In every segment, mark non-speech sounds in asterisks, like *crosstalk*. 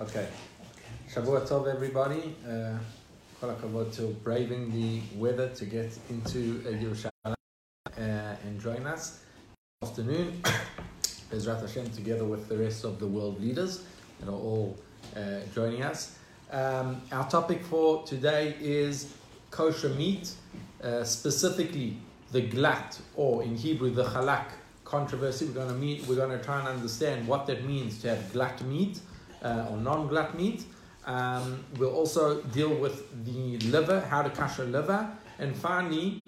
Okay. Shavua Tov, everybody. Uh, to braving the weather to get into uh, Yerushalayim uh, and join us. Afternoon, *coughs* Bezrat Hashem, together with the rest of the world leaders that are all uh, joining us. Um, our topic for today is kosher meat, uh, specifically the glat, or in Hebrew the chalak controversy. We're going to meet. We're going to try and understand what that means to have glat meat uh, or non glat meat. Um, we'll also deal with the liver, how to kosher liver, and finally,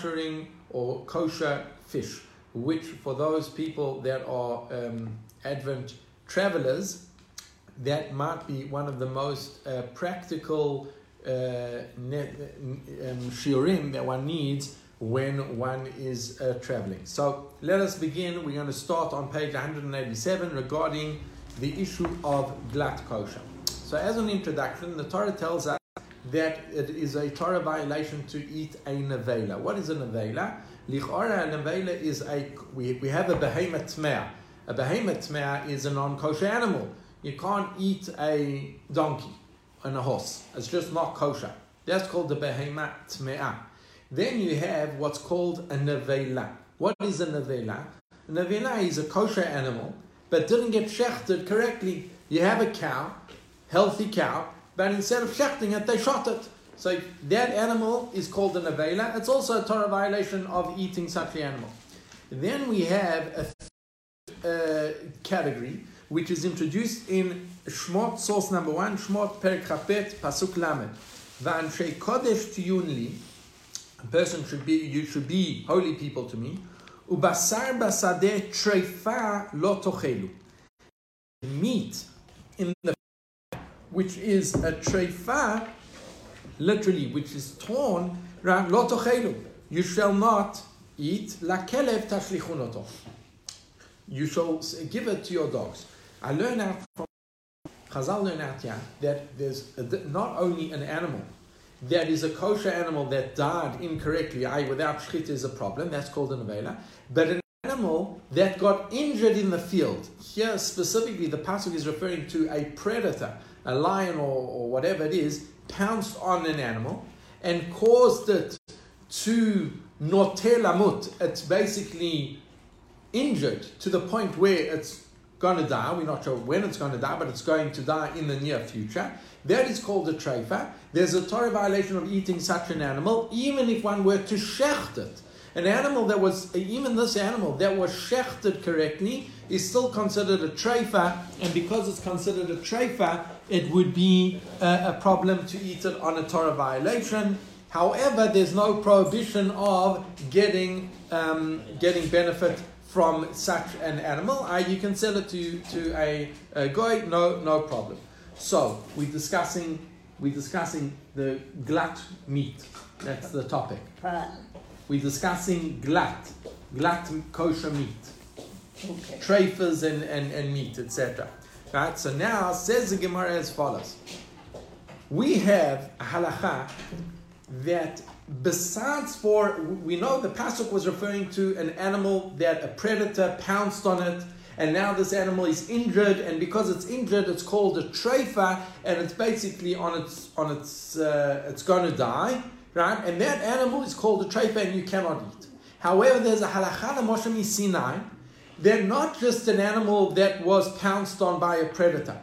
koshering or kosher fish, which for those people that are um, Advent travelers, that might be one of the most uh, practical uh, ne- um, shiurim that one needs when one is uh, traveling. So let us begin. We're going to start on page 187 regarding the issue of glat kosher. So, as an introduction, the Torah tells us that it is a Torah violation to eat a nevela. What is a nevela? Lichora, a nevela is a, we, we have a behemoth tmea. A behemoth tmea is a non kosher animal. You can't eat a donkey and a horse. It's just not kosher. That's called the behemoth tmea. Then you have what's called a nevela. What is a nevela? A nevela is a kosher animal, but didn't get shechted correctly. You have a cow, healthy cow, but instead of shechting it, they shot it. So that animal is called a nevela. It's also a Torah violation of eating such an animal. Then we have a uh, category which is introduced in Shmot, source number one, Shmot Perek Chaf Bet, Pasuk Lamed. V'anshei kodesh tiyunli, a person should be, you should be holy people to me. Ubasar basadeh treifa lo tochelu. Meat in the which is a treifa, literally, which is torn, lo tochelu. You shall not eat la kelev. You shall give it to your dogs. I learned out from Chazal learn out here that there's a, not only an animal that is a kosher animal that died incorrectly, i.e. without shchit is a problem, that's called an avela, but an animal that got injured in the field. Here specifically the pasuk is referring to a predator, a lion or, or whatever it is, pounced on an animal and caused it to notelamut. It's basically injured to the point where it's going to die. We're not sure when it's going to die, but it's going to die in the near future. That is called a treifa. There's a Torah violation of eating such an animal, even if one were to shecht it. An animal that was, even this animal that was shechted correctly, is still considered a treifa, and because it's considered a treifa, it would be a, a problem to eat it on a Torah violation. However, there's no prohibition of getting um, getting benefit from such an animal. Uh, you can sell it to to a, a goy, no no problem. So we're discussing we're discussing the glat meat. That's the topic. We're discussing glat, glat kosher meat, Okay. treifas and, and, and meat, etc. Right. So now says the Gemara as follows. We have a halacha that besides for we know the pasuk was referring to an animal that a predator pounced on it and now this animal is injured and because it's injured it's called a treifa and it's basically on its on its uh, it's going to die right? And that animal is called a treifa and you cannot eat. However there's a halacha Moshe Sinai they're not just an animal that was pounced on by a predator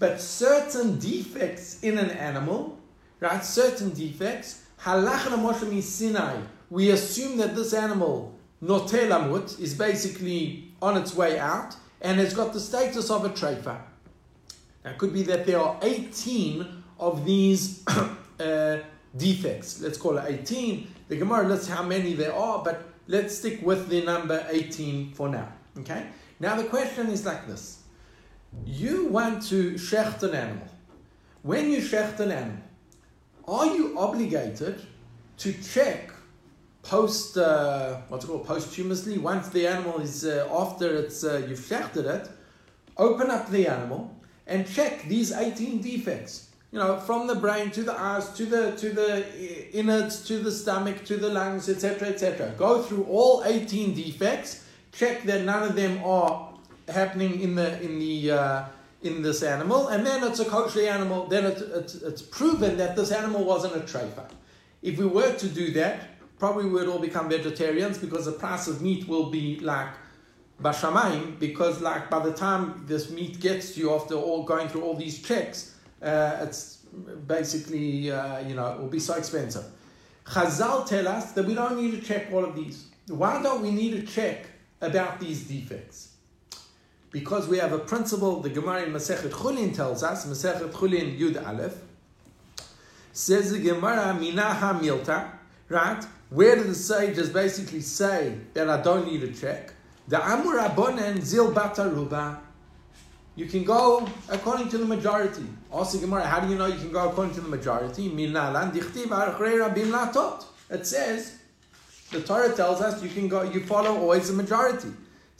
but certain defects in an animal right? Certain defects Halachna Moshe Sinai, we assume that this animal, Notelamut, is basically on its way out and has got the status of a treifa. Now, it could be that there are 18 of these *coughs* uh, defects. Let's call it 18. The Gemara lists how many there are, but let's stick with the number 18 for now. Okay? Now, the question is like this You want to shecht an animal. When you shecht an animal, are you obligated to check post uh, what's it called posthumously once the animal is uh, after it's uh, you've shechted it open up the animal and check these 18 defects? You know from the brain to the eyes to the to the innards to the stomach to the lungs etc etc go through all 18 defects check that none of them are happening in the in the uh, in this animal, and then it's a kosher animal, then it, it, it's proven that this animal wasn't a treifa. If we were to do that, probably we would all become vegetarians because the price of meat will be like bashamayim, because like by the time this meat gets to you after all going through all these checks, uh, it's basically, uh, you know, it will be so expensive. Chazal tell us that we don't need to check all of these. Why don't we need to check about these defects? Because we have a principle, the Gemara in Masechet Chulin tells us, Masechet Chulin Yud Aleph, says the Gemara, Minaha Milta, right? Where do the sages basically say that I don't need to check? The Amur Abonen Zil Bataruba. You can go according to the majority. Also, Gemara, how do you know you can go according to the majority? It says, the Torah tells us you can go, you follow always the majority.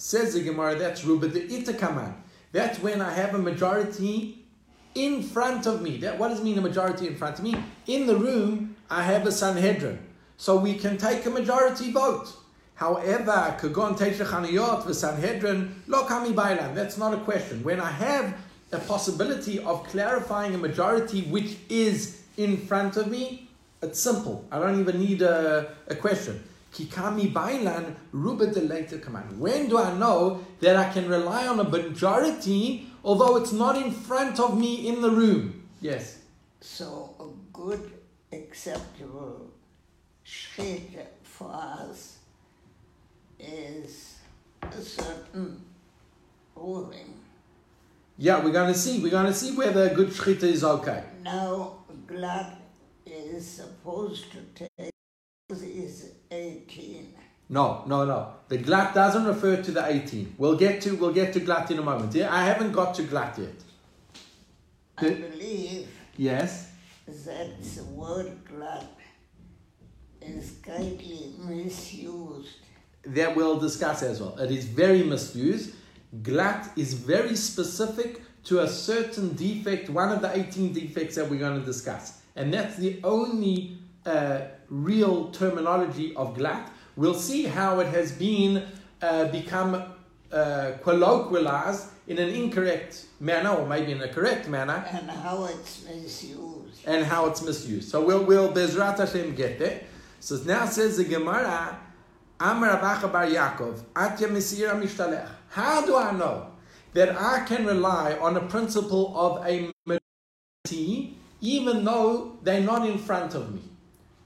Says the Gemara, that's Ruba the Itakaman. That's when I have a majority in front of me. That, what does it mean a majority in front of me? In the room, I have a Sanhedrin. So we can take a majority vote. However, Kagon Teishachaniyot Sanhedrin, lo kami bailan. That's not a question. When I have a possibility of clarifying a majority which is in front of me, it's simple. I don't even need a, a question. Kikami bailan ruba de later command. When do I know that I can rely on a majority, although it's not in front of me in the room? Yes. So a good, acceptable shit for us is a certain ruling. Yeah, we're going to see. We're going to see whether a good shchita is okay. Now, glat is supposed to take is 18. No, no, no. The glat doesn't refer to the 18. We'll get to we'll get to glat in a moment. Yeah, I haven't got to glat yet. I believe Yes. that the word glat is greatly misused. That we'll discuss as well. It is very misused. Glat is very specific to a certain defect, one of the 18 defects that we're going to discuss. And that's the only uh, real terminology of glat. We'll see how it has been uh, become uh, colloquialized in an incorrect manner, or maybe in a correct manner, And how it's misused. and how it's misused. So we'll, we'll Bezrat Hashem get there. So now says the Gemara, Amar Bar Yaakov, Atya Mesira Mishtalech. How do I know that I can rely on a principle of a majority even though they're not in front of me?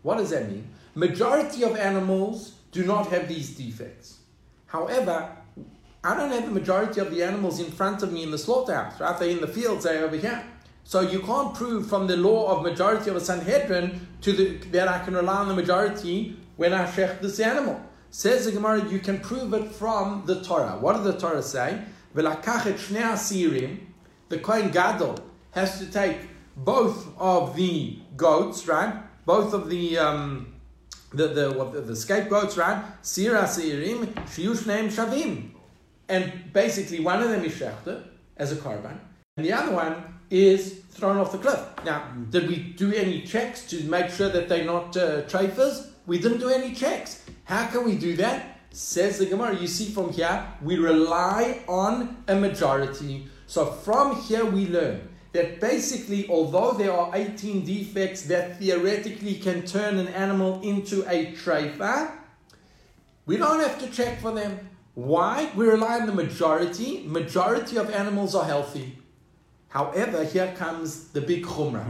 What does that mean? Majority of animals do not have these defects. However, I don't have the majority of the animals in front of me in the slaughterhouse, right? They're in the fields, they're over here. So you can't prove from the law of majority of a Sanhedrin to the, that I can rely on the majority when I shech this animal. Says the Gemara, you can prove it from the Torah. What does the Torah say? The Kohen Gadol has to take both of the goats, right? Both of the um, the the, what, the, the scapegoats, right? Sira Seirim, Shiush Neim Shavim. And basically, one of them is shechted as a korban, and the other one is thrown off the cliff. Now, did we do any checks to make sure that they're not uh? We didn't do any checks. How can we do that? Says the Gemara. You see from here, we rely on a majority. So from here, we learn that basically, although there are 18 defects that theoretically can turn an animal into a trafer, we don't have to check for them. Why? We rely on the majority. Majority of animals are healthy. However, here comes the big chumrah.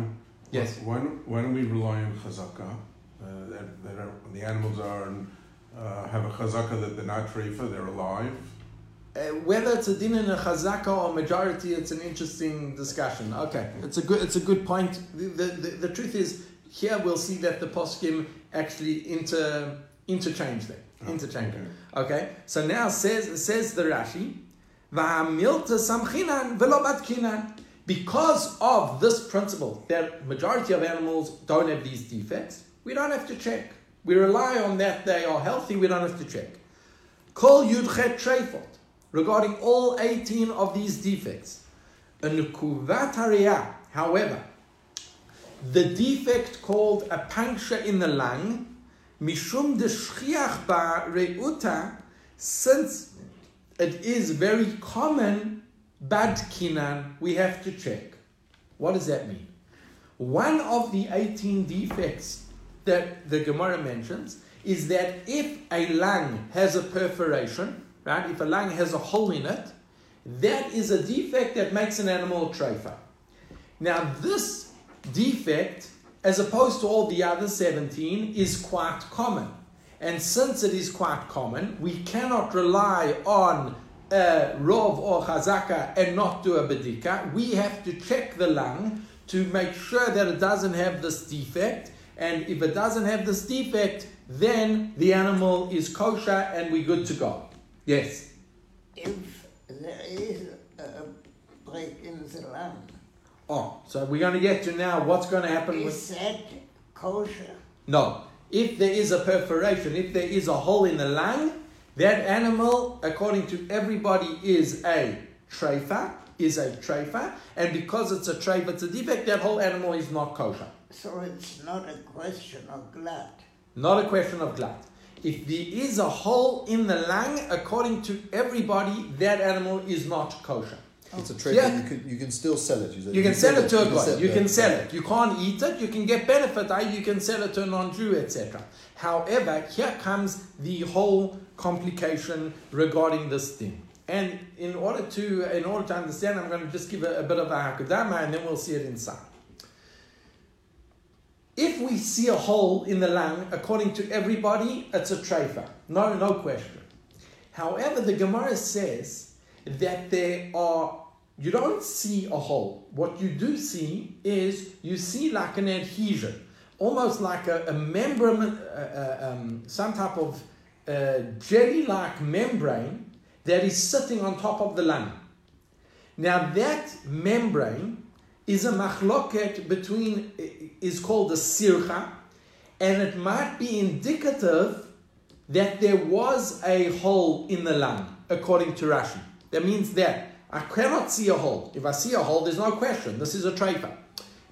Yes. Why don't, why don't we rely on chazaka? Uh, that, that are, the animals are uh, have a chazaka that they're not treifa, they're alive. Uh, whether it's a din in a chazaka or majority, it's an interesting discussion. Okay, it's a good, it's a good point. The, the, the, the truth is, here we'll see that the poskim actually inter, interchange them. Oh, interchange okay. them. Okay, so now says says the Rashi, "V'hamilta samchinan v'lo batkinan." Because of this principle that majority of animals don't have these defects, we don't have to check. We rely on that they are healthy. We don't have to check. Kol yudchet treifot regarding all 18 of these defects. A nukuvat hariyah, however, the defect called a puncture in the lung, mishum ba reuta, since it is very common bad kinan, we have to check. What does that mean? One of the 18 defects that the Gemara mentions is that if a lung has a perforation, right, if a lung has a hole in it, that is a defect that makes an animal a treifa. Now, this defect, as opposed to all the other 17, is quite common. And since it is quite common, we cannot rely on a rov or chazaka and not do a bedika. We have to check the lung to make sure that it doesn't have this defect. And if it doesn't have this defect, then the animal is kosher and we're good to go. Yes. If there is a break in the lung, Oh, so we're going to get to now what's going to happen with. is that kosher? No. If there is a perforation, if there is a hole in the lung, that animal, according to everybody, is a treifa, is a treifa, and because it's a treifa, it's a defect, that whole animal is not kosher. So it's not a question of glat. Not a question of glat. If there is a hole in the lung, according to everybody, that animal is not kosher. It's a trade. Yeah. You can you can still sell it. You can sell it to a god. You can sell it. You can't eat it. You can get benefit. eh? You can sell it to a non-Jew, etc. However, here comes the whole complication regarding this thing. And in order to in order to understand, I'm going to just give a, a bit of a hakadama, and then we'll see it inside. If we see a hole in the lung, according to everybody, it's a treifa. No, no question. However, the Gemara says that there are, you don't see a hole. What you do see is you see like an adhesion, almost like a, a membrane, uh, uh, um, some type of uh, jelly like membrane that is sitting on top of the lung. Now, that membrane is a machloket between, is called a sircha, and it might be indicative that there was a hole in the lung, according to Rashi. That means that I cannot see a hole. If I see a hole, there's no question. This is a treifa.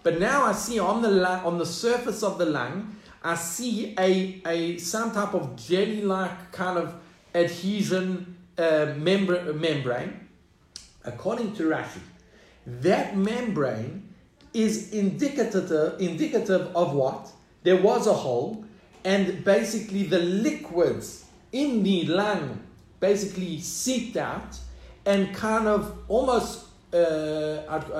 But now I see on the lung, on the surface of the lung, I see a, a some type of jelly-like kind of adhesion uh, membra- membrane. According to Rashi, that membrane is indicative indicative of what? There was a hole, and basically the liquids in the lung basically seeped out and kind of almost uh, I'd,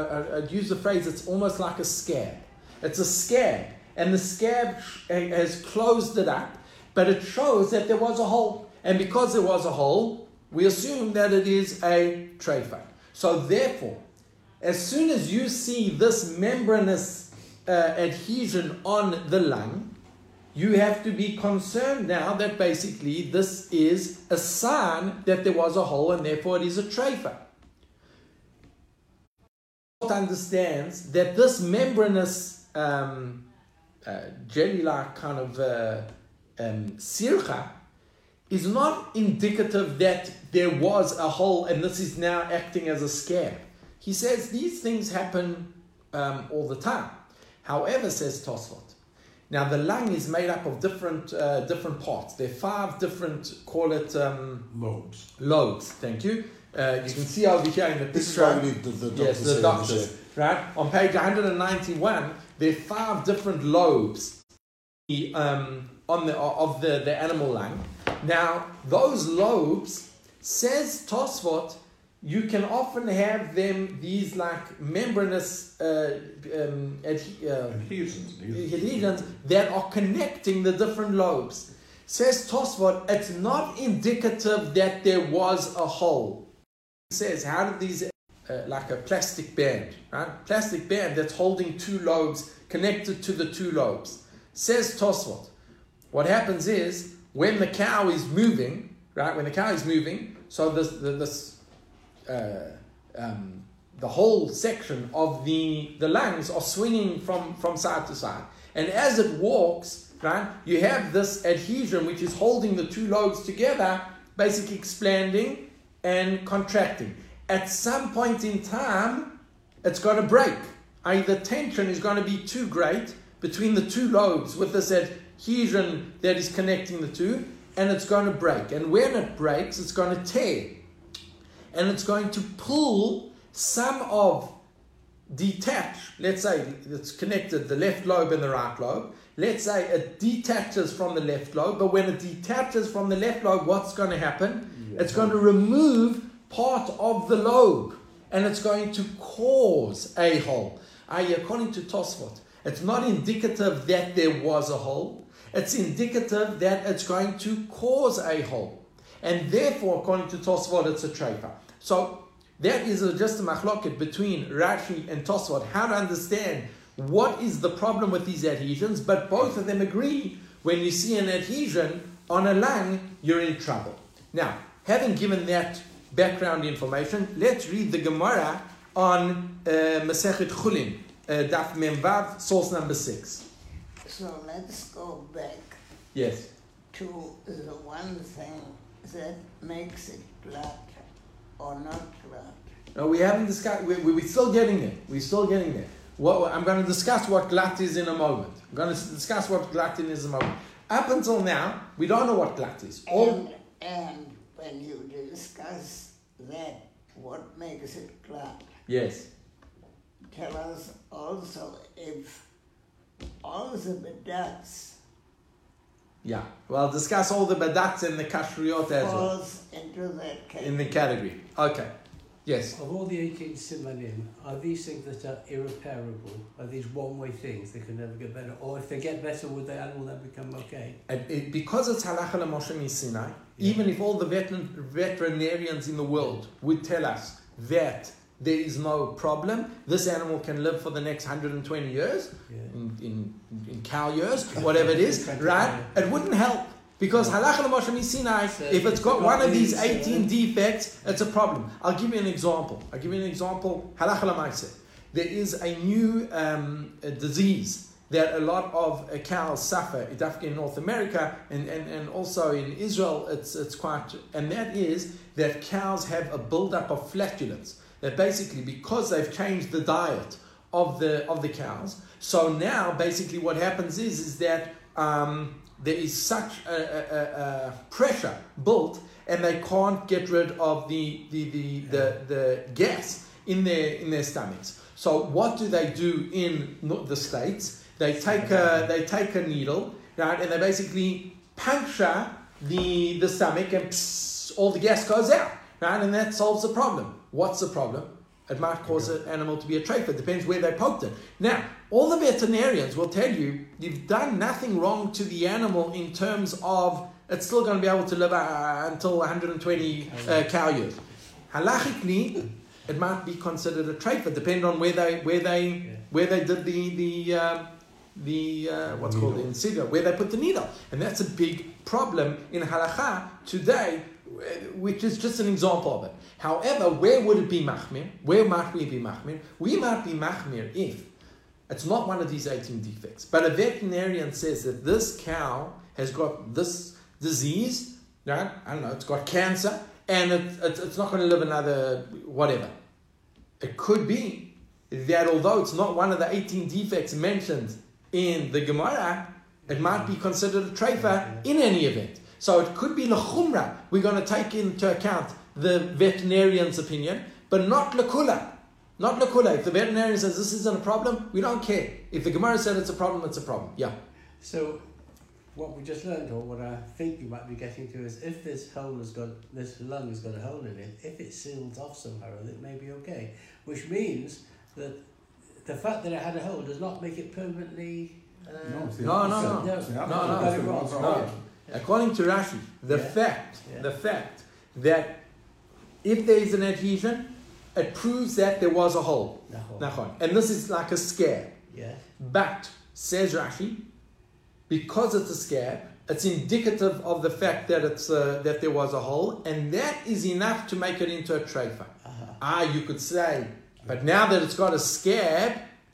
I'd, use the phrase it's almost like a scab. It's a scab, and the scab has closed it up, but it shows that there was a hole, and because there was a hole, we assume that it is a treifa. So therefore, as soon as you see this membranous uh, adhesion on the lung, you have to be concerned now that basically this is a sign that there was a hole and therefore it is a treifa. understands that this membranous um, uh, jelly-like kind of uh, um, sircha is not indicative that there was a hole and this is now acting as a scab. He says these things happen um, all the time. However, says Tosfot, now the lung is made up of different uh, different parts. There are five different, call it um, Lobes. lobes. Thank you. Uh, you can see over here in the This is picture. why the, the doctors. Yes, the doctors. Right? On page 191, there are five different lobes um, on the, of the, the animal lung. Now, those lobes, says Tosfot, you can often have them, these like membranous uh, um, adhe- uh, Adhesions. adhesions that are connecting the different lobes. Says Tosfot, it's not indicative that there was a hole. It says, how did these, uh, like a plastic band, right? Plastic band that's holding two lobes connected to the two lobes. Says Tosfot, what happens is when the cow is moving, right? When the cow is moving, so this, the, this um, the whole section of the, the lungs are swinging from, from side to side. And as it walks, right, you have this adhesion which is holding the two lobes together, basically expanding and contracting. At some point in time, it's going to break. Either tension is going to be too great between the two lobes with this adhesion that is connecting the two, and it's going to break. And when it breaks, it's going to tear and it's going to pull some of detach, let's say it's connected the left lobe and the right lobe. Let's say it detaches from the left lobe, but when it detaches from the left lobe, what's going to happen? It's going to remove part of the lobe and it's going to cause a hole. I, according to Tosfot, it's not indicative that there was a hole. It's indicative that it's going to cause a hole. And therefore, according to Tosfot, it's a trefa. So that is a, just a machloket between Rashi and Tosfot, how to understand what is the problem with these adhesions, but both of them agree when you see an adhesion on a lung, you're in trouble. Now, having given that background information, let's read the Gemara on uh, Masechet Chulin, uh, Daf Memvav, source number six. So let's go back Yes. to the one thing that makes it glat or not. No, we haven't discussed. We, we, we're still getting there. We're still getting there. What, I'm going to discuss what glat is in a moment. I'm going to discuss what glutton is in a moment. Up until now, we don't know what glat is. All, And, and when you discuss that, what makes it glat? yes. Tell us also if all the bedats Yeah. Well, discuss all the badats and the kashriyot as well falls into that category. in the category. Okay. Yes. Of all the 18 simanim, are these things that are irreparable? Are these one-way things? They can never get better? Or if they get better, would the animal then become okay? And it, because it's halacha Moshe Sinai, Yeah. even if all the veteran, veterinarians in the world would tell us that there is no problem, this animal can live for the next 120 years, Yeah. in, in, in cow years, whatever it is, right? It wouldn't help. Because halacha Moshe Sinai, if it's got one of these these, 18 uh, defects, it's a problem. I'll give you an example. I'll give you an example. Halacha Lamaise. There is a new um, a disease that a lot of uh, cows suffer, in North America and, and, and also in Israel, it's, it's quite, and that is that cows have a buildup of flatulence. That basically, because they've changed the diet of the, of the cows, so now basically what happens is, is that um, there is such a, a, a, pressure built and they can't get rid of the, the, the, the, the gas in their, in their stomachs. So what do they do in the States? They take a, they take a needle, right, and they basically puncture the, the stomach and pss, all the gas goes out, right, and that solves the problem. What's the problem? It might cause an animal to be a trophy. Depends where they poked it. Now, all the veterinarians will tell you you've done nothing wrong to the animal in terms of it's still going to be able to live uh, until 120 uh, cow years. Halachically, it might be considered a trophy, depending on where they where they Yeah. where they did the the um, the uh, what's called the Needle. incision, where they put the needle, and that's a big problem in halacha today, which is just an example of it. However, where would it be machmir? Where might we be machmir? We might be machmir if it's not one of these 18 defects, but a veterinarian says that this cow has got this disease, right? I don't know, it's got cancer, and it, it, it's not going to live another whatever. It could be that although it's not one of the 18 defects mentioned in the Gemara, it might be considered a treifa in any event. So it could be lechumra. We're going to take into account the veterinarian's opinion, but not lekula. Not lekula. If the veterinarian says this isn't a problem, we don't care. If the Gemara said it's a problem, it's a problem. Yeah. So, what we just learned, or what I think you might be getting to, is if this hole has got, this lung has got a hole in it, if it seals off somehow, it may be okay. Which means that the fact that it had a hole does not make it permanently. Uh, No, it's the No, no, opposite. no. It's the No, opposite. no. It's the ones that No. are- According to Rashi, the Yeah. fact, Yeah. the fact that if there is an adhesion, it proves that there was a hole. Nachon. And this is like a scab. Yeah. But, says Rashi, because it's a scab, it's indicative of the fact that it's uh, that there was a hole, and that is enough to make it into a treifa. Uh-huh. Ah, you could say, but now that it's got a scab,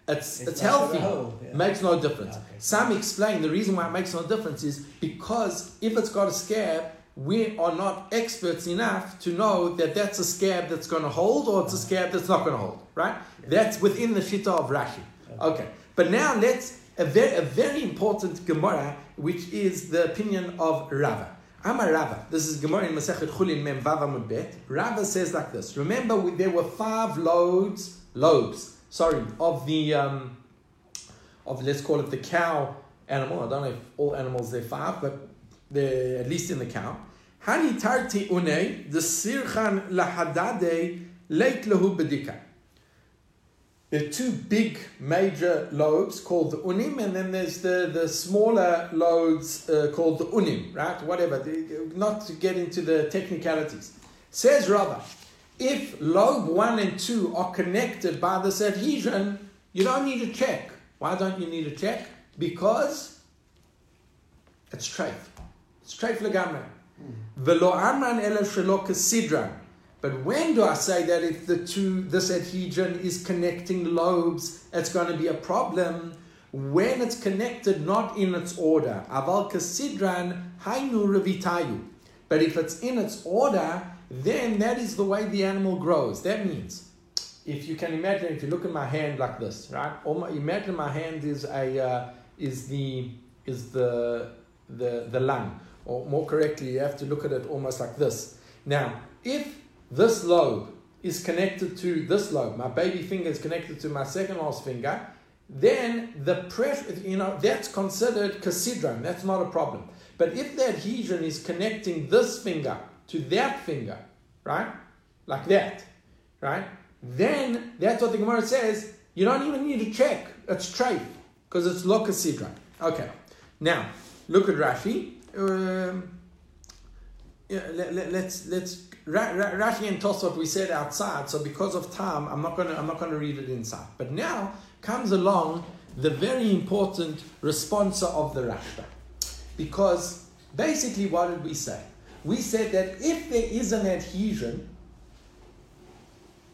it's it's, It's not got a healthy. yeah. Makes no difference. Okay. Some explain the reason why it makes no difference is because if it's got a scab, we are not experts enough to know that that's a scab that's going to hold or it's a scab that's not going to hold. Right? That's within the shita of Rashi. Okay, but now let's a very, a very important Gemara, which is the opinion of Rava. I'm a Rava. This is Gemara in Masechet Chulin Mem Vav Amud Bet. Rava says like this. Remember, we- there were five loads, lobes. Sorry, of the um, of let's call it the cow animal. I don't know if all animals they're five, but they're at least in the cow. Hani tarti une the sirchan lahadade leit lehu bedika. There are two big major lobes called the unim, and then there's the, the smaller lobes uh, called the unim, right? Whatever, the- not to get into the technicalities. Says Rava, if lobe one and two are connected by this adhesion, you don't need to check. Why don't you need to check? Because it's treif. Treif legamre. Velo amran shelo kesidran. But when do I say that if the two, this adhesion is connecting lobes, it's going to be a problem? When it's connected not in its order. Aval kasidran hainu revitayu. But if it's in its order, then that is the way the animal grows. That means, if you can imagine, if you look at my hand like this, right? My, imagine my hand is a uh, is the is the the the lung, or more correctly, you have to look at it almost like this. Now, if this lobe is connected to this lobe, my baby finger is connected to my second last finger, then the pressure, you know, that's considered casidron. That's not a problem. But if the adhesion is connecting this finger to that finger, right, like that, right, then that's what the Gemara says. You don't even need to check. It's treif because it's locasidron. Okay. Now look at Rashi. Um, let, let, let's let's Ra- Ra- Rashi and Tosfot we said outside, so because of time, I'm not gonna I'm not gonna read it inside. But now comes along the very important responsa of the Rashba, because basically what did we say? We said that if there is an adhesion,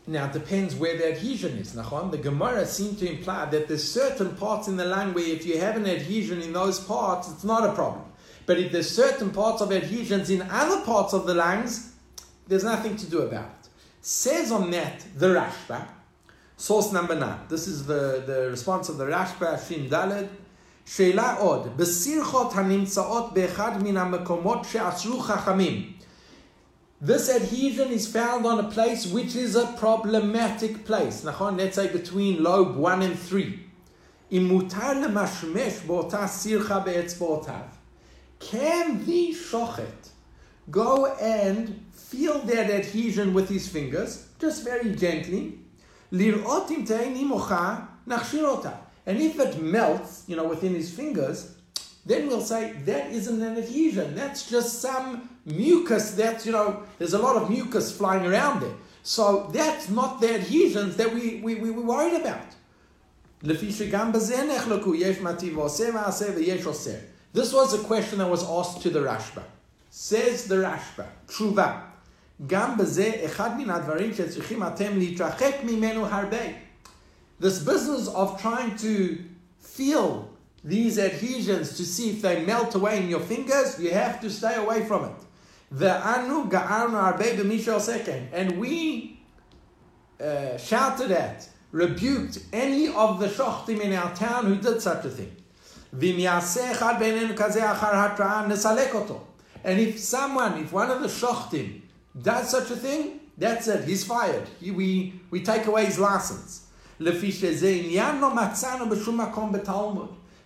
now it depends where the adhesion is. Nachon, the Gemara seemed to imply that there's certain parts in the lung where if you have an adhesion in those parts, it's not a problem. But if there's certain parts of adhesions in other parts of the lungs, there's nothing to do about it. Says on that the Rashba, source number nine. This is the, the response of the Rashba, Shim Daled. שאלה עוד, בסירחות הנמצאות באחד מן המקומות שאסרו חכמים. This adhesion is found on a place which is a problematic place. נכון? Let's say between lobe 1 and 3. אם מותר למשמש באותה סירחה באצבעותיו. can the shochet go and feel that adhesion with his fingers, just very gently? And if it melts, you know, within his fingers, then we'll say that isn't an adhesion. That's just some mucus that's, you know, there's a lot of mucus flying around there. So that's not the adhesions that we, we, we were worried about. לפי שגם בזה נחלקו, יש מטיב עושה מעשה ויש אוסר. This was a question that was asked to the Rashba. Says the Rashba, תשובה, גם בזה אחד מן הדברים שצריכים אתם להתרחק ממנו הרבה. This business of trying to feel these adhesions to see if they melt away in your fingers, you have to stay away from it. ואנו גערנו הרבה במי שעושה כן. And we uh, shouted at, rebuked any of the shochtim in our town who did such a thing. And if someone, if one of the shochtim does such a thing, that's it, he's fired. He, we, we take away his license.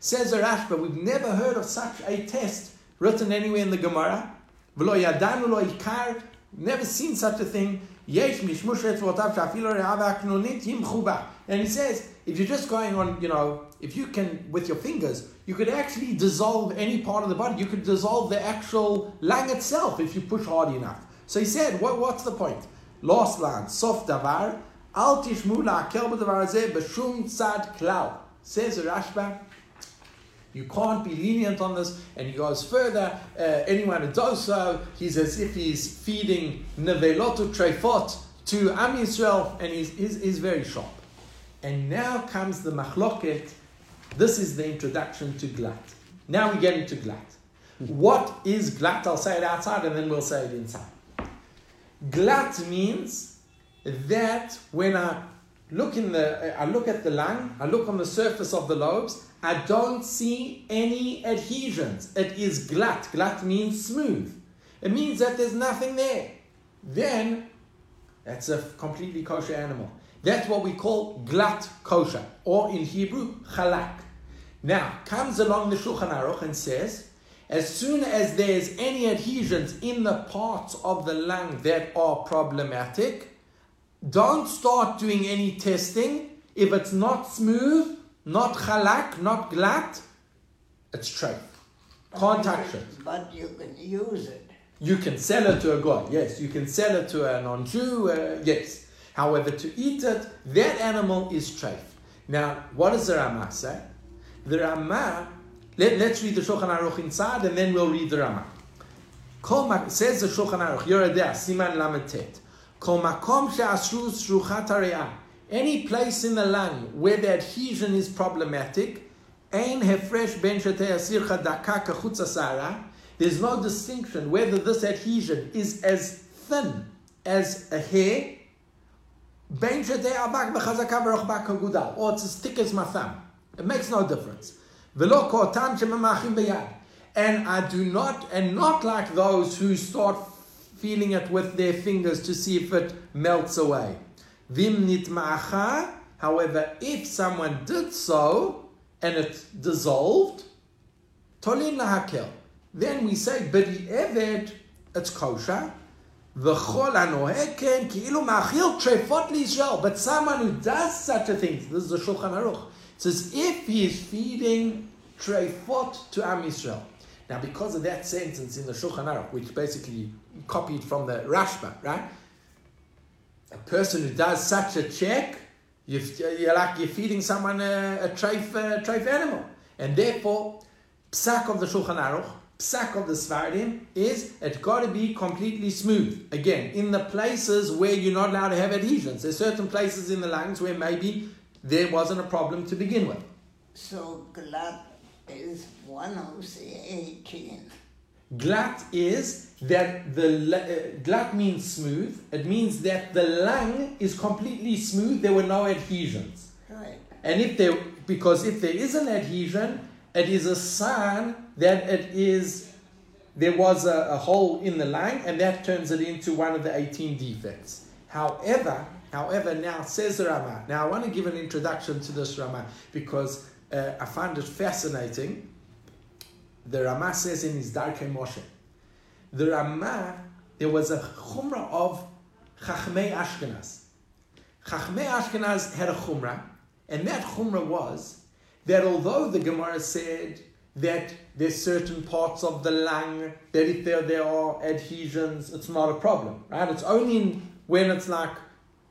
Says the Rashba, we've never heard of such a test written anywhere in the Gemara. Never seen such a thing. And he says, if you're just going on, you know, if you can, with your fingers, you could actually dissolve any part of the body. You could dissolve the actual lung itself if you push hard enough. So he said, what, what's the point? Last line, soft davar, al tishmu la'akel b'davar b'shum tzad klal. Says Rashba, you can't be lenient on this. And he goes further, uh, anyone who does so, he's as if he's feeding nevelotu trefot to Am Yisrael, and he's, he's, he's very sharp. And now comes the machloket. This is the introduction to glat. Now we get into glat. What is glat? I'll say it outside and then we'll say it inside. Glat means that when I look in the, I look at the lung, I look on the surface of the lobes, I don't see any adhesions. It is glat. Glat means smooth. it means that there's nothing there. Then that's a completely kosher animal. That's what we call glat kosher, or in Hebrew, chalak. Now, comes along the Shulchan Aruch and says, as soon as there's any adhesions in the parts of the lung that are problematic, don't start doing any testing. If it's not smooth, not chalak, not glat, it's treif. Can't touch it. But you can use it. You can sell it to a god, yes. You can sell it to a non-Jew, uh, yes. However, to eat it, that animal is treif. Now, what does the Ramah say? The Ramah, let, us read the Shulchan Aruch inside, and then we'll read the Ramah. Says the Shulchan Aruch, Yoreh De'ah, Siman shruchat. Any place in the lung where the adhesion is problematic, ben. There's no distinction whether this adhesion is as thin as a hair, ben or it's as thick as my thumb. It makes no difference. And I do not, and not like those who start feeling it with their fingers to see if it melts away. However, if someone did so and it dissolved, then we say eved, it's kosher. V'chol anoheken ki'ilu ma'achil trefot li'Yisrael. But someone who does such a thing, this is the Shulchan Aruch, says if he is feeding trefot to Am Yisrael. Now, because of that sentence in the Shulchan Aruch, which basically copied from the Rashba, right? A person who does such a check, you you're like you're feeding someone a, a treif animal. And therefore, psak of the Shulchan Aruch, psak of the Sfardim is it's got to be completely smooth. Again, in the places where you're not allowed to have adhesions. There's certain places in the lungs where maybe there wasn't a problem to begin with. So glat is one of the 18. Glat is that the uh, glat means smooth. It means that the lung is completely smooth. There were no adhesions. Right. And if there, because if there is an adhesion, it is a sign that it is there was a, a hole in the lung, and that turns it into one of the 18 defects. However, however, now says the Rama. Now I want to give an introduction to this Rama because uh, I find it fascinating. The Rama says in his Darkei Moshe, the Rama, there was a chumrah of Chachmei Ashkenaz. Chachmei Ashkenaz had a chumrah, and that chumrah was that although the Gemara said that there's certain parts of the lung that if there, there are adhesions, it's not a problem, right? It's only when it's like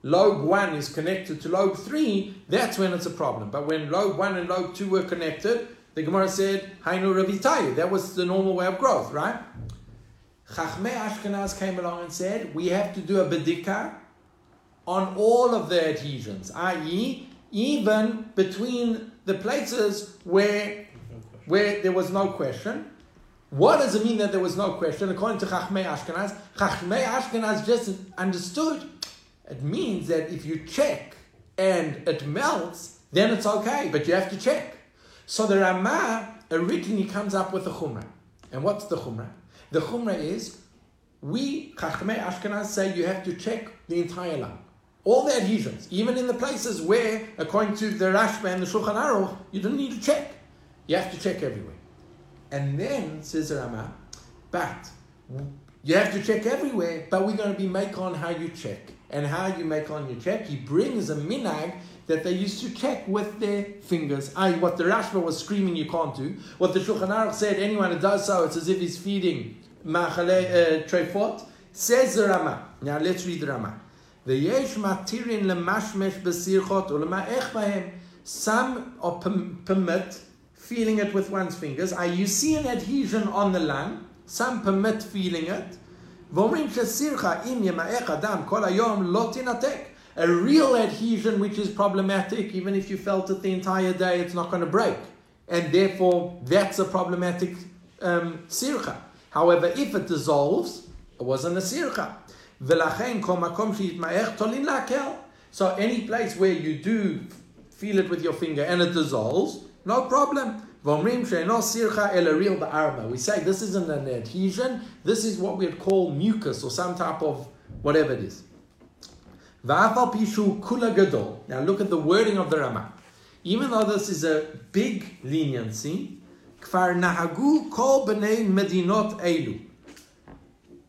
lobe one is connected to lobe three, that's when it's a problem. But when lobe one and lobe two were connected, the Gemara said, Hainu Ravitayu. That was the normal way of growth, right? Chachmei Ashkenaz came along and said, we have to do a bedika on all of the adhesions, i.e., even between the places where, where there was no question. What does it mean that there was no question? According to Chachmei Ashkenaz, Chachmei Ashkenaz just understood. It means that if you check and it melts, then it's okay, but you have to check. So the Ramah originally comes up with the chumrah. And what's the chumrah? The chumrah is, we, Chachmei Ashkenaz, say you have to check the entire lung. All the adhesions, even in the places where, according to the Rashba and the Shulchan Aruch, you don't need to check. You have to check everywhere. And then, says the Ramah, but you have to check everywhere, but we're going to be make on how you check and how you make on your check, he brings a minhag that they used to check with their fingers. I what the Rashba was screaming you can't do. What the Shulchan Aruch said, anyone who does so, it's as if he's feeding machale uh, trefot, says the Rama. Now let's read the Rama. ויש מתירין למשמש בסירחות ולמעך בהם. Some are permit feeling it with one's fingers. I, you see an adhesion on the lung. Some permit feeling it. ואומרים שסירחה, אם ימעך אדם כל היום, לא תינתק. A real adhesion which is problematic, even if you felt it the entire day, it's not going to break. And therefore, that's a problematic um, sircha. However, if it dissolves, it wasn't a sircha. ולכן כל מקום שיתמעך תולין להקל. So any place where you do feel it with your finger and it dissolves, no problem. We say this isn't an adhesion, this is what we'd call mucus or some type of whatever it is. Now look at the wording of the Rama. Even though this is a big leniency, kfar nahagu kol medinot elu.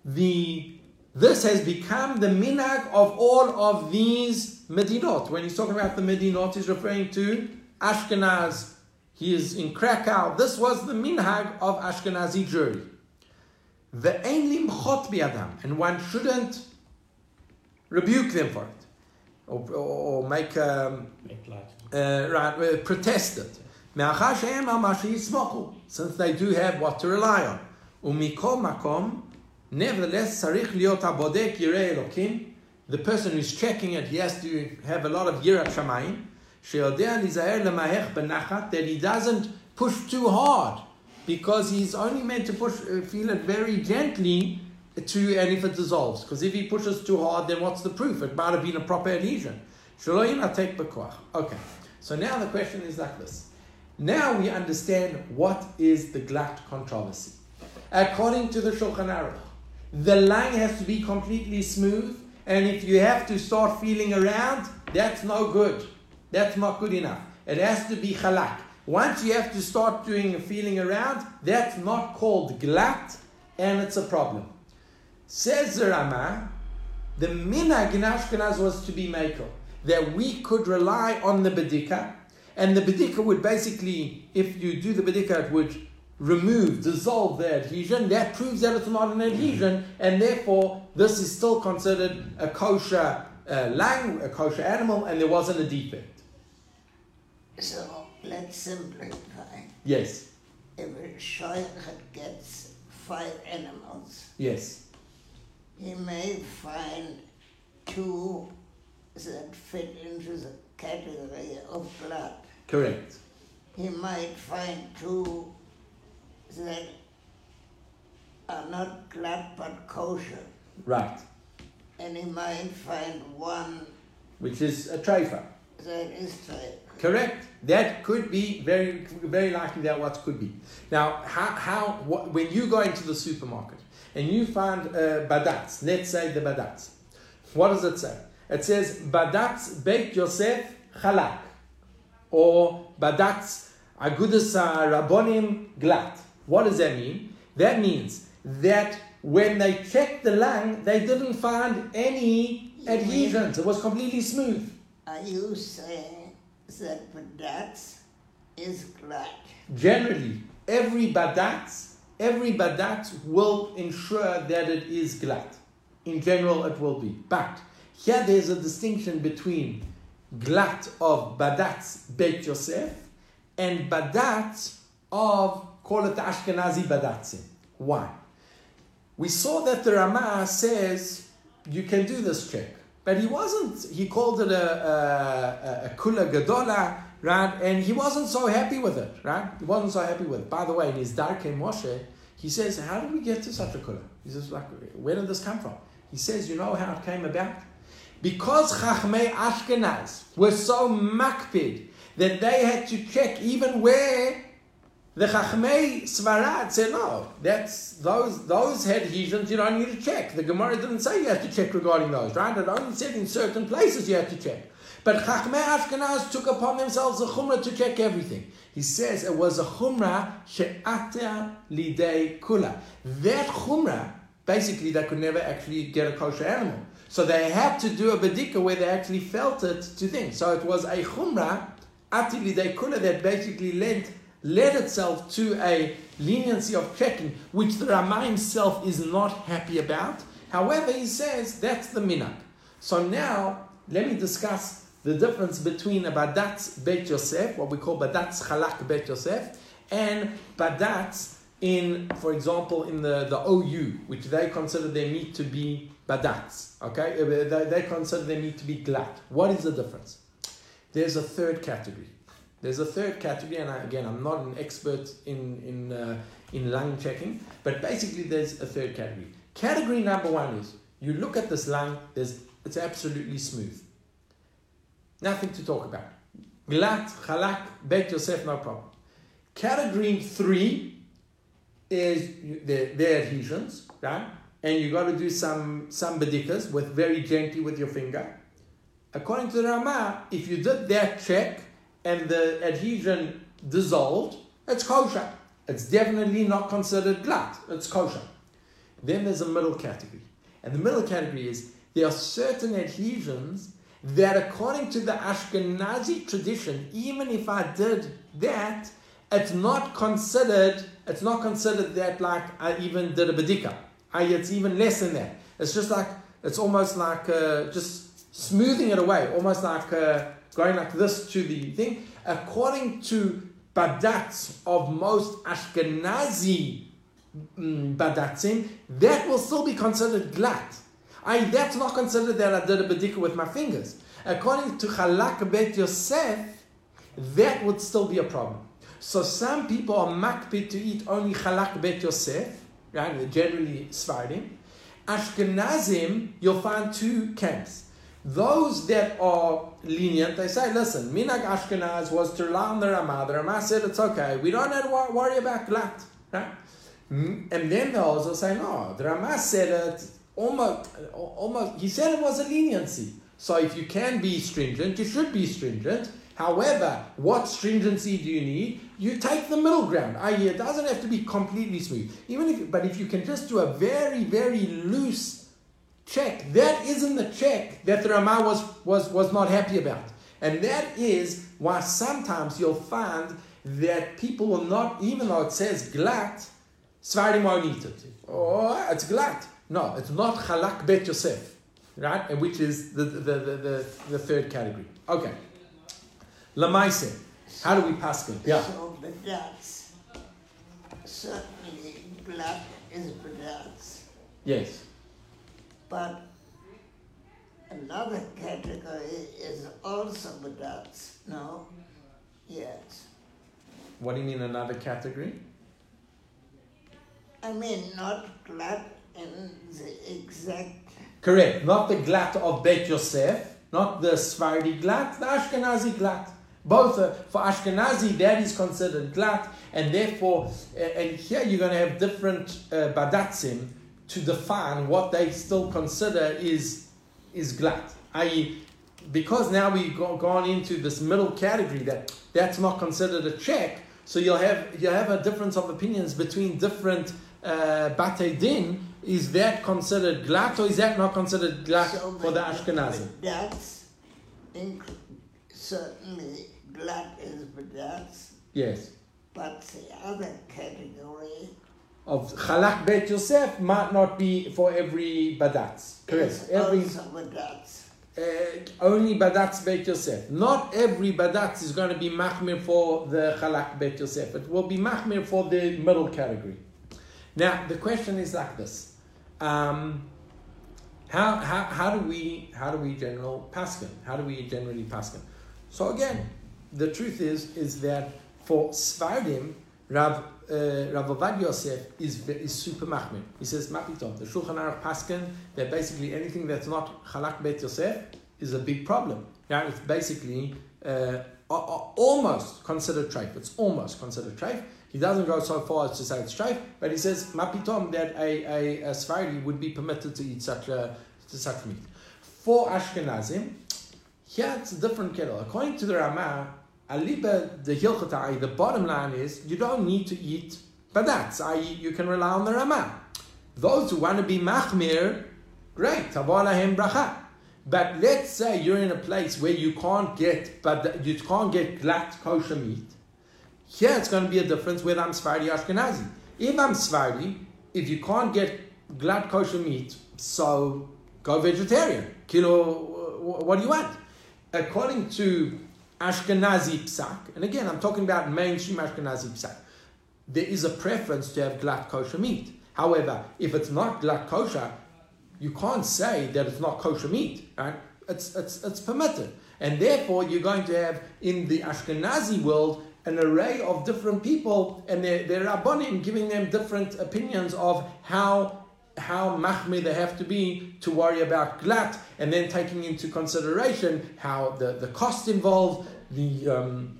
The this has become the minhag of all of these medinot. When he's talking about the medinot, he's referring to Ashkenaz. He is in Krakow. This was the minhag of Ashkenazi Jewry. The Einlim Limchot Biadam, and one shouldn't rebuke them for it or, or make, um, make light. Uh, right, uh, protest it. Since they do have what to rely on. Umikol makom, nevertheless, sarich liot abodek yirei. The person who's checking it, he has to have a lot of yirat shamayim that he doesn't push too hard because he's only meant to push, uh, feel it very gently to, and if it dissolves. Because if he pushes too hard, then what's the proof? It might have been a proper adhesion. Okay, so now the question is like this. Now we understand what is the glat controversy. According to the Shulchan Aruch, the line has to be completely smooth, and if you have to start feeling around, that's no good. That's not good enough. It has to be halak. Once you have to start doing a feeling around, that's not called glat, and it's a problem. Says the Rama, the minhag in Ashkenaz was to be makel, that we could rely on the bedika, and the bedika would basically, if you do the bedika, it would remove, dissolve the adhesion. That proves that it's not an adhesion, and therefore this is still considered a kosher uh, a kosher animal, and there wasn't a defect. So let's simplify. Yes, If a shaykhad gets five animals, yes, he may find two that fit into the category of blood. correct. He might find two that are not blood but kosher. Right, And he might find one which is a treifa. that is type. Correct. That could be very, very likely that what could be. Now, how, how what, when you go into the supermarket and you find uh, badatz, let's say the badatz, what does it say? It says badatz beit Yosef chalak, or badatz agudas rabbonim glat. What does that mean? That means that when they checked the lung, they didn't find any adhesions. It was completely smooth. Are you saying that Badatz is glat? Generally, every badat, every badat will ensure that it is glat. In general, it will be. But here there's a distinction between glat of badat Beit Yosef and badat of, call it Ashkenazi badatzim. Why? We saw that the Ramah says you can do this check, but he wasn't. He called it a, a, kula gadola, right? And he wasn't so happy with it, right? He wasn't so happy with it. By the way, in his Darkei Moshe, he says, "How did we get to such a kula?" He says, "Like, where did this come from?" He says, "You know how it came about." Because Chachmei Ashkenaz were so makpid that they had to check even where the Chachmei Sfarad said, no, that's those those adhesions you don't need to check. The Gemara didn't say you have to check regarding those, right? It only said in certain places you have to check. But Chachmei Ashkenaz took upon themselves a chumrah to check everything. He says it was a chumrah she'ata lidei kula. That chumrah, basically, they could never actually get a kosher animal. So they had to do a bedika where they actually felt it to things. So it was a chumrah, ati lidei kula, that basically lent led itself to a leniency of checking, which the Rama himself is not happy about. However, he says that's the minhag. So now, let me discuss the difference between a badatz beit Yosef, what we call badatz chalak beit Yosef, and badatz in, for example, in the, the OU, which they consider their meat to be badatz. Okay, Uh, they, they consider their meat to be glat. What is the difference? There's a third category. There's a third category, and I, again, I'm not an expert in in uh, in lung checking, but basically, there's a third category. Category number one is you look at this lung, there's it's absolutely smooth. Nothing to talk about. Glat, halak, bet Yosef, no problem. Category three is their, their adhesions, right? And you got to do some some bedikas with very gently with your finger. According to the Rama, if you did that check and the adhesion dissolved, it's kosher. It's definitely not considered glat. It's kosher. Then there's a middle category. And the middle category is there are certain adhesions that, according to the Ashkenazi tradition, even if I did that, it's not considered. It's not considered that like I even did a bedika. I, it's even less than that. It's just like it's almost like uh, just smoothing it away, almost like uh, going like this to the thing. According to badatz of most Ashkenazi mm, badatzim, that will still be considered glat. I, that's not considered that I did a bedika with my fingers. According to Chalak Bet Yosef, that would still be a problem. So some people are makpid to eat only Chalak Bet Yosef, right? Generally Sfardim. Ashkenazim, you'll find two camps. Those that are lenient, they say, listen, Minhag Ashkenaz was to on the Ramah. The Ramah said it's okay. We don't have to worry about glat, right? And then the others will say, no, the Ramah said it almost, almost, he said it was a leniency. So if you can be stringent, you should be stringent. However, what stringency do you need? You take the middle ground. I.e., it doesn't have to be completely smooth. Even if, but if you can just do a very, very loose check, that isn't the check that the Ramah was, was, was not happy about. And that is why sometimes you'll find that people will not, even though it says glat, Sfardim won't. Oh, it's glat. No, it's not halak bet Yosef, right? And which is the, the, the, the, the third category. Okay. Lamaise. How do we pass it? Yeah. So the bedats, certainly blood is bedats, Yes. But another category is also bedats. No? Yes. What do you mean another category? I mean, not blood in the exact. Correct. Not the glat of Bet Yosef, not the Sephardi glat, the Ashkenazi glat. Both are, for Ashkenazi, that is considered glat, and therefore, and here you're going to have different uh, badatzim to define what they still consider is is glat. I.e., because now we've go- gone into this middle category that that's not considered a check, so you'll have you have a difference of opinions between different uh, batei din. Is that considered glat or is that not considered glat so for the bed- Ashkenazi? Bedats, inc- certainly blood is bedats, Yes. but the other category Of Chalak Bet Yosef might not be for every badatz. Correct. Every also bedats. uh, only badatz Bet Yosef. Not every badatz is going to be machmir for the Chalak Bet Yosef. It will be machmir for the middle category. Now the question is like this: um, how, how, how do we how do we general paskin? How do we generally paskin? So again, the truth is is that for Sfardim, Rav uh, Rav Ovadia Yosef is is super machmir. He says mapitom. The Shulchan Aruch paskin that basically anything that's not Chalak Bet Yosef is a big problem. Yeah, it's basically uh, almost considered treif. It's almost considered treif. He doesn't go so far as to say it's treif, but he says mapitom that a, a, a would be permitted to eat such a such meat. For Ashkenazim, here it's a different kettle. According to the Ramah, Aliba, the Hilchatai, the bottom line is you don't need to eat badatz, i.e., you can rely on the Ramah. Those who want to be machmir, great, tavalahem bracha. But let's say you're in a place where you can't get, but you can't get glat kosher meat. Here it's going to be a difference whether I'm Sephardi or Ashkenazi. If I'm Sephardi, if you can't get glat kosher meat, so go vegetarian. Kilo, uh, wh- what do you want? According to Ashkenazi psak, and again I'm talking about mainstream Ashkenazi psak, there is a preference to have glatt kosher meat. However, if it's not glatt kosher, you can't say that it's not kosher meat, right? It's, it's, it's permitted. And therefore, you're going to have in the Ashkenazi world an array of different people and their, their rabbonim giving them different opinions of how how machmir they have to be to worry about glat, and then taking into consideration how the, the cost involved, the um,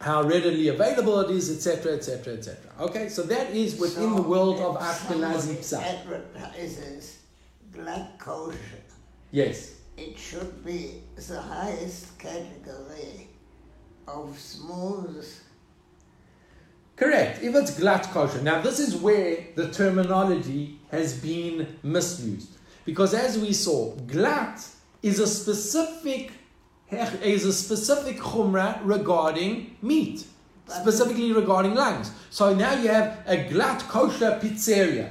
how readily available it is, etc., etc., etc. Okay, so that is within the world of Ashkenazi psa. advertises black kosher. Yes. It should be the highest category of smooth. Correct. If it's glatt kosher. Now, this is where the terminology has been misused. Because as we saw, glatt is a specific is a specific chumrah regarding meat, specifically regarding lungs. So now you have a glatt kosher pizzeria,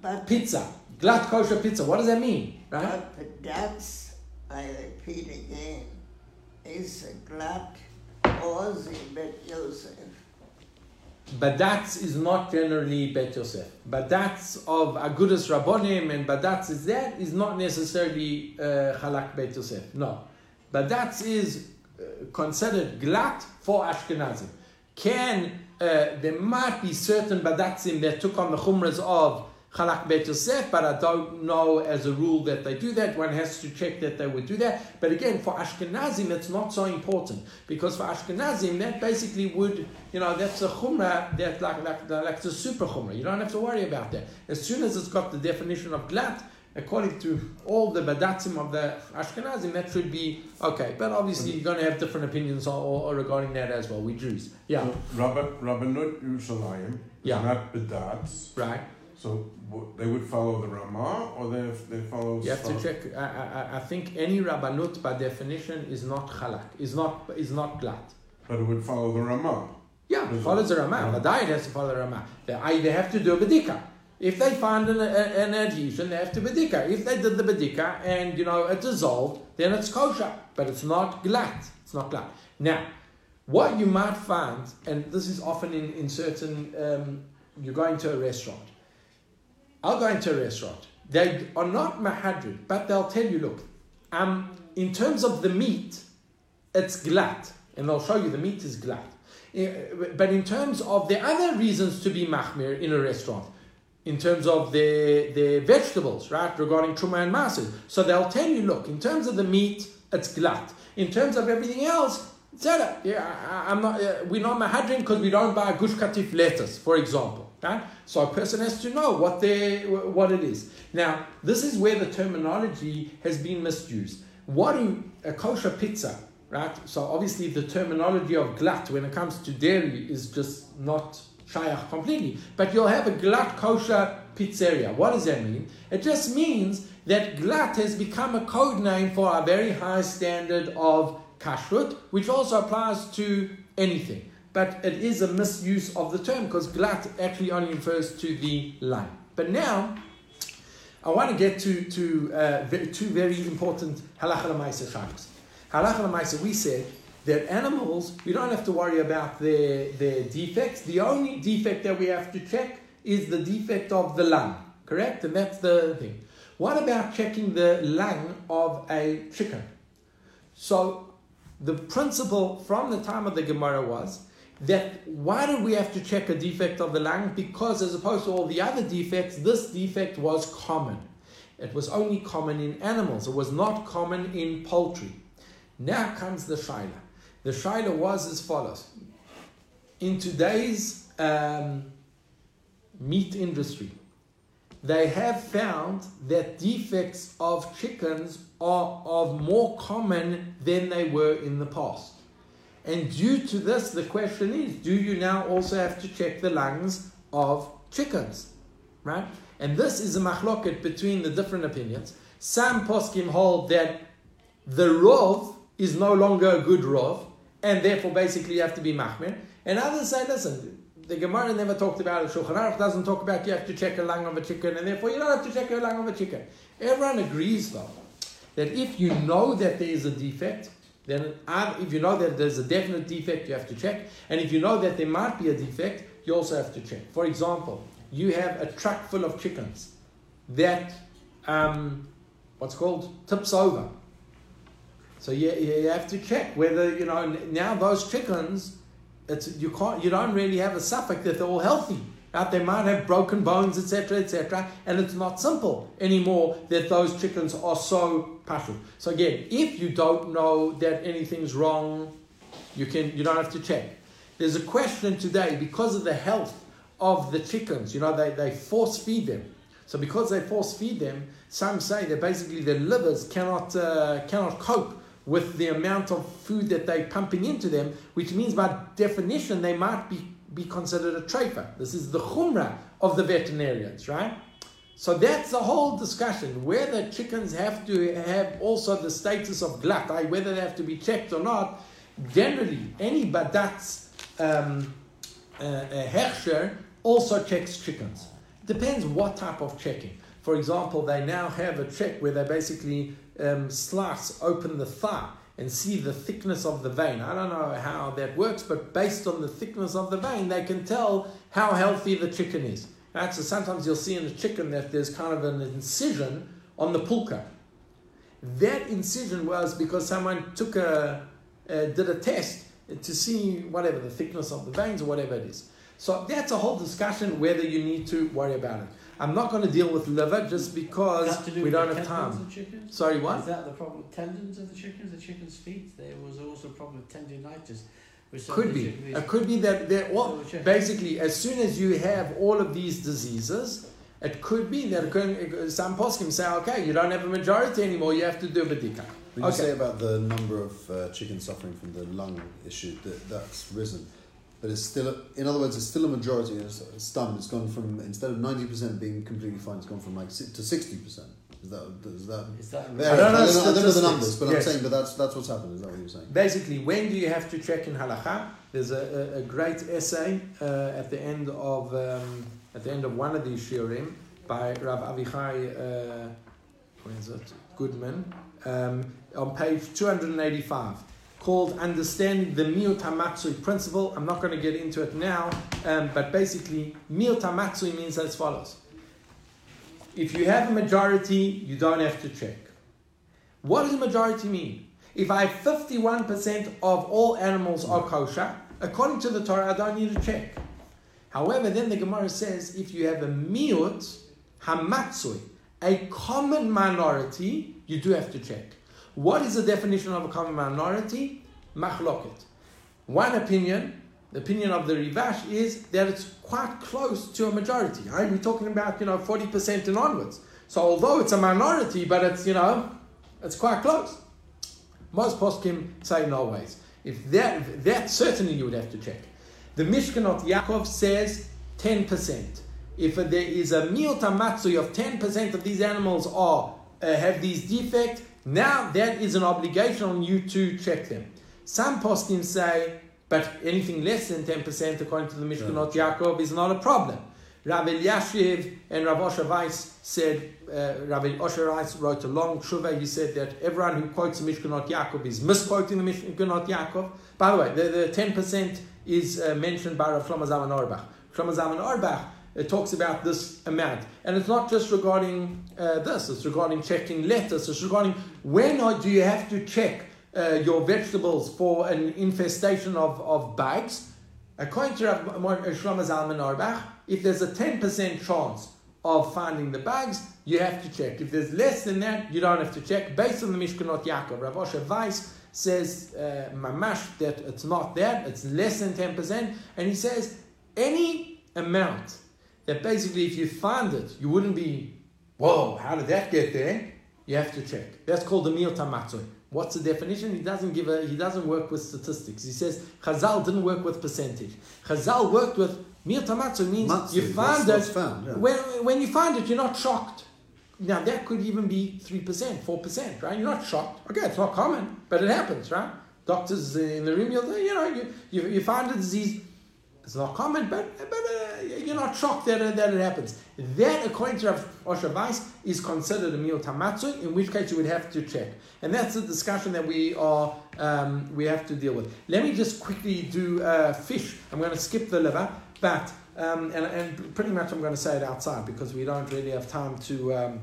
But, pizza, glatt kosher pizza. What does that mean, right? but that's, I repeat again, is a glatt or the Bet Yosef. That is not generally Bet Yosef. That's of Agudas Rabbonim and Badatz is that is not necessarily uh, Halak Bet Yosef. No. That is uh, considered glat for Ashkenazim. Can uh, there might be certain Badatzim that took on the chumras of Chalak Bet Yosef, but I don't know as a rule that they do that. One has to check that they would do that. But again, for Ashkenazim, it's not so important because for Ashkenazim, that basically would, you know, that's a chumrah that like like like the super chumrah. You don't have to worry about that. As soon as it's got the definition of glat, according to all the badatzim of the Ashkenazim, that should be okay. But obviously, you're going to have different opinions or, or regarding that as well. We Jews, yeah, So Rabba- Rabbanut Yerushalayim Yeah. not right. So w- they would follow the Rama, or they they follow. You have to check. I, I, I think any rabbanut by definition is not chalak, is not is not glat. But it would follow the Rama. Yeah, Is follows the Rama. The diet has to follow the Ramah. They either have to do a bedika. If they find an, a- an adhesion, they have to bedika. If they did the bedika and you know it dissolved, then it's kosher, but it's not glat. It's not glat. Now, what you might find, and this is often in in certain, um, you're going to a restaurant. I'll go into a restaurant. They are not mahadrin, but they'll tell you, look, um, in terms of the meat, it's glat, and they'll show you the meat is glat. Eh, But in terms of the other reasons to be mahmir in a restaurant, in terms of the, the vegetables, right, regarding truma and maaser, so they'll tell you, look, in terms of the meat, it's glat. In terms of everything else, yeah, I, I'm not, uh, we're not mahadrin because we don't buy gush katif lettuce, for example. Right? So a person has to know what they, what it is. Now, this is where the terminology has been misused. What do a kosher pizza, right? So obviously the terminology of glat when it comes to dairy is just not shayach completely. But you'll have a glat kosher pizzeria. What does that mean? It just means that glat has become a code name for a very high standard of kashrut, which also applies to anything. But it is a misuse of the term because glat actually only refers to the lung. But now, I want to get to, to uh, two very important halacha l'maisa shaykhs. Halacha l'maisa, we said that animals, we don't have to worry about their, their defects. The only defect that we have to check is the defect of the lung, correct? And that's the thing. What about checking the lung of a chicken? So the principle from the time of the Gemara was that why did we have to check a defect of the lung? Because as opposed to all the other defects, this defect was common. It was only common in animals. It was not common in poultry. Now comes the shaila. The shaila was as follows. In today's um, meat industry, they have found that defects of chickens are of more common than they were in the past. And due to this, the question is do you now also have to check the lungs of chickens? Right? And this is a machloket between the different opinions. Some poskim hold that the rov is no longer a good rov, and therefore basically you have to be machmir. And others say, listen, the Gemara never talked about it. Shulchan Aruch doesn't talk about you have to check a lung of a chicken, and therefore you don't have to check a lung of a chicken. Everyone agrees, though, that if you know that there is a defect, then if you know that there's a definite defect, you have to check. And if you know that there might be a defect, you also have to check. For example, you have a truck full of chickens that, um, what's called, tips over. So you, you have to check whether, you know, now those chickens, it's, you, can't, you don't really have a suffix that they're all healthy. Right? They might have broken bones, etc., etc., and it's not simple anymore that those chickens are so So again, if you don't know that anything's wrong, you can you don't have to check. There's a question today because of the health of the chickens. You know, they, they force feed them. So because they force feed them, some say that basically their livers cannot uh, cannot cope with the amount of food that they're pumping into them, which means by definition they might be, be considered a treifa. This is the chumrah of the veterinarians, right? So that's the whole discussion. Whether chickens have to have also the status of glat, i.e., whether they have to be checked or not. Generally, any badatz um, uh, uh, also checks chickens. Depends what type of checking. For example, they now have a check where they basically um, slice open the thigh and see the thickness of the vein. I don't know how that works, but based on the thickness of the vein, they can tell how healthy the chicken is. Right? So sometimes you'll see in a chicken that there's kind of an incision on the pulka. That incision was because someone took a, uh, did a test to see whatever the thickness of the veins or whatever it is. So that's a whole discussion whether you need to worry about it. I'm not going to deal with liver just because do we don't have time. Sorry, what? Is that the problem? Tendons of the chickens, the chickens' feet. There was also a problem with tendinitis. With some Could be. It could be that they're all, basically as soon as you have all of these diseases, it could be that it could, some poskim say, okay, you don't have a majority anymore, you have to do a bedika. When you Okay. say about the number of uh, chickens suffering from the lung issue, that, that's risen. But it's still, in other words, it's still a majority. It's, it's done. It's gone from instead of ninety percent being completely fine, it's gone from like to sixty percent. Is that is that? Is that Yeah, I don't know I don't know the numbers, but Yes. I'm saying, but that's that's what's happened. Is that what you're saying? Basically, when do you have to check in halacha? There's a, a, a great essay uh, at the end of um, at the end of one of these shiurim by Rav Avichai, uh, where is it? Goodman, um, on page 285, called "Understanding the Miut Hamatsui Principle." I'm not going to get into it now, um, but basically, Miut Hamatsui means as follows: If you have a majority, you don't have to check. What does a majority mean? If I have 51% of all animals are kosher, according to the Torah, I don't need to check. However, then the Gemara says if you have a miut, hamatsui, a common minority, you do have to check. What is the definition of a common minority? Machloket. One opinion, the opinion of the Rivash, is that it's quite close to a majority. Right? We're talking about, you know, 40% and onwards. So although it's a minority, but it's, you know, it's quite close. Most poskim say no ways. If that, if that certainly you would have to check. The Mishkanot Yaakov says 10%. If there is a miut matzui of 10% of these animals are uh, have these defects, now that is an obligation on you to check them. Some poskim say, but anything less than 10% according to the Mishkanot Yaakov is not a problem. Rav Eliashiv and Rav Osher Weiss said, uh, Rav Osher Weiss wrote a long tshuva. He said that everyone who quotes the Mishkanot Yaakov is misquoting the Mishkanot Yaakov. By the way, the, the 10% is uh, mentioned by Rav Shlomo Zalman Auerbach. Shlomo Zalman Auerbach uh, talks about this amount. And it's not just regarding uh, this, it's regarding checking letters, it's regarding when do you have to check uh, your vegetables for an infestation of, of bugs. According to Rav Shlomo Zalman Auerbach, if there's a 10% chance of finding the bugs, you have to check. If there's less than that, you don't have to check. Based on the Mishkanot Yaakov, Rav Osher Weiss says, uh, mamash, that it's not that, it's less than 10%. And he says, any amount that basically if you find it, you wouldn't be, whoa, how did that get there? You have to check. That's called the Miut Hamatsui. What's the definition? He doesn't give a, he doesn't work with statistics. He says Chazal didn't work with percentage. Chazal worked with Miut Hamatsui means Matzui, you find it, found, yeah. when, when you find it, you're not shocked. Now that could even be 3%, 4%, right? You're not shocked. Okay, it's not common, but it happens, right? Doctors in the room, you'll, you know, you, you, you find a disease, it's not common, but, but uh, you're not shocked that, uh, that it happens. That, according to Rav Osher Weiss, is considered a Miut Hamatsui, in which case you would have to check. And that's the discussion that we are um, we have to deal with. Let me just quickly do uh, fish. I'm going to skip the liver, but um, and, and pretty much I'm going to say it outside because we don't really have time to. Um,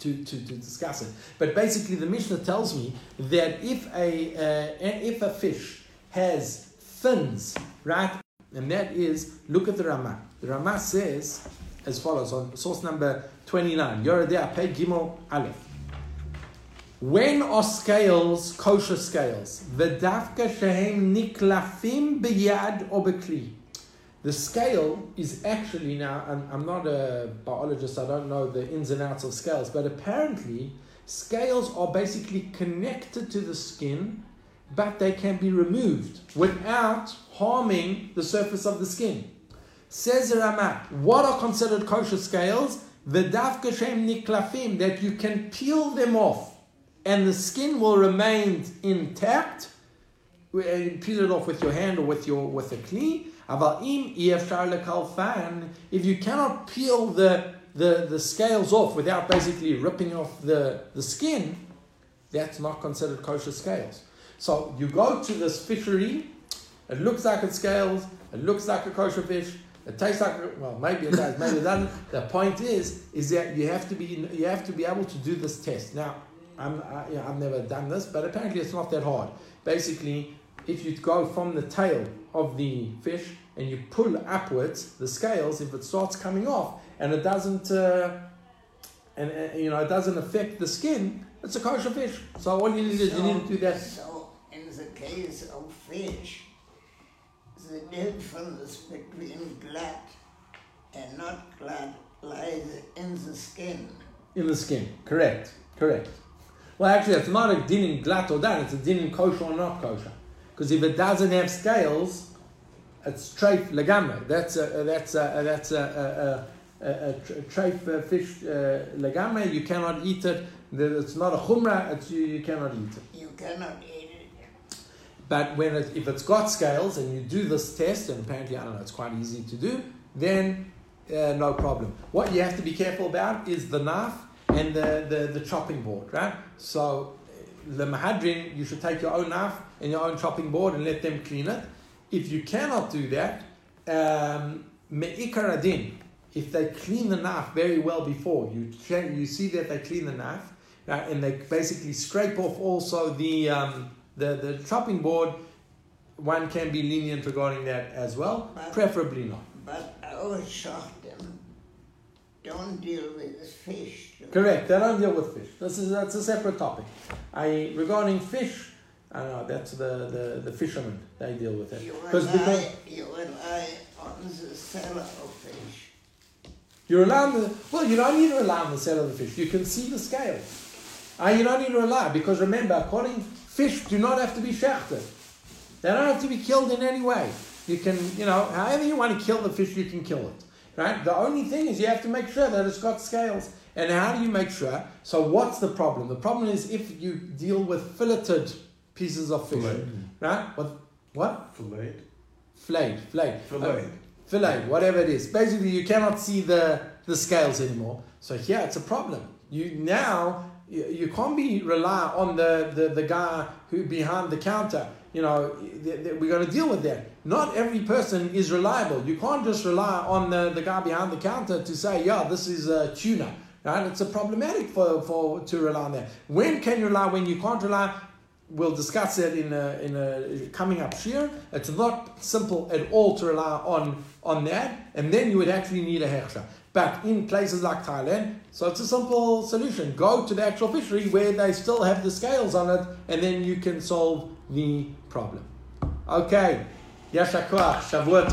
to, to, to discuss it. But basically, the Mishnah tells me that if a, uh, if a fish has fins, right, and that is, look at the Rama. The Rama says as follows on source number 29, Yoreh De'ah Pei Gimel Aleph. When are scales kosher scales? V'dafka shehem niklafim b'yad or. The scale is actually now, I'm not a biologist, I don't know the ins and outs of scales, but apparently scales are basically connected to the skin, but they can be removed without harming the surface of the skin. Says the Ramat, what are considered kosher scales? The dafka shem niklafim, that you can peel them off and the skin will remain intact. Peel it off with your hand or with your with a kli. If you cannot peel the, the, the scales off without basically ripping off the, the skin, that's not considered kosher scales. So you go to this fishery, it looks like it scales, it looks like a kosher fish, it tastes like well, maybe it does, maybe it doesn't. The point is, is that you have to be you have to be able to do this test. Now, I'm I, you know, I've never done this, but apparently it's not that hard. Basically, if you go from the tail of the fish and you pull upwards the scales, if it starts coming off and it doesn't, uh, and uh, you know it doesn't affect the skin, it's a kosher fish. So all you need is you need to do that. The case of fish, the difference between glat and not glat lies in the skin. In the skin, correct, correct. Well, actually, it's not a din in glat or dan, it's a din in kosher or not kosher. Because if it doesn't have scales, it's treif legamre. That's a, that's a, that's a, a, a, a, a treif uh, fish uh, legamre. You cannot eat it. It's not a chumrah. It's, you, you cannot eat it. You cannot eat it. But when it, if it's got scales and you do this test, and apparently I don't know, it's quite easy to do, then uh, no problem. What you have to be careful about is the knife and the, the, the chopping board, right? So the mahadrin, you should take your own knife and your own chopping board and let them clean it. If you cannot do that, um, if they clean the knife very well before, you you see that they clean the knife, right, and they basically scrape off also the um, the the chopping board. One can be lenient regarding that as well, But- preferably not. But our shachtim don't deal with fish. Correct. They don't deal with fish. This is that's a separate topic. I regarding fish, I know. That's the the, the fishermen. They deal with it You rely, you rely on the seller of fish. you're allowed to. Well, you don't need to rely on the sale of the fish. You can see the scale. Uh, you don't need to rely because remember, according fish do not have to be shechted. They don't have to be killed in any way. You can, you know, however you want to kill the fish, you can kill it. Right? The only thing is you have to make sure that it's got scales. And how do you make sure? So what's the problem? The problem is if you deal with filleted pieces of fish. Right? What what? Fillet. Flayed, flayed. Fillet. Uh, fillet, whatever it is. Basically, you cannot see the, the scales anymore. So here, it's a problem. You now you, can't be rely on the, the, the guy who behind the counter. You know, th- th- we're going to deal with that. Not every person is reliable. You can't just rely on the, the guy behind the counter to say, yeah, this is a tuna. Right? It's a problematic for, for to rely on that. When can you rely? When you can't rely, we'll discuss it in a, in a coming up year. It's not simple at all to rely on on that, and then you would actually need a hechsha. But in places like Thailand, so it's a simple solution. Go to the actual fishery where they still have the scales on it, and then you can solve the problem. Okay, Yashakua, Shavuot.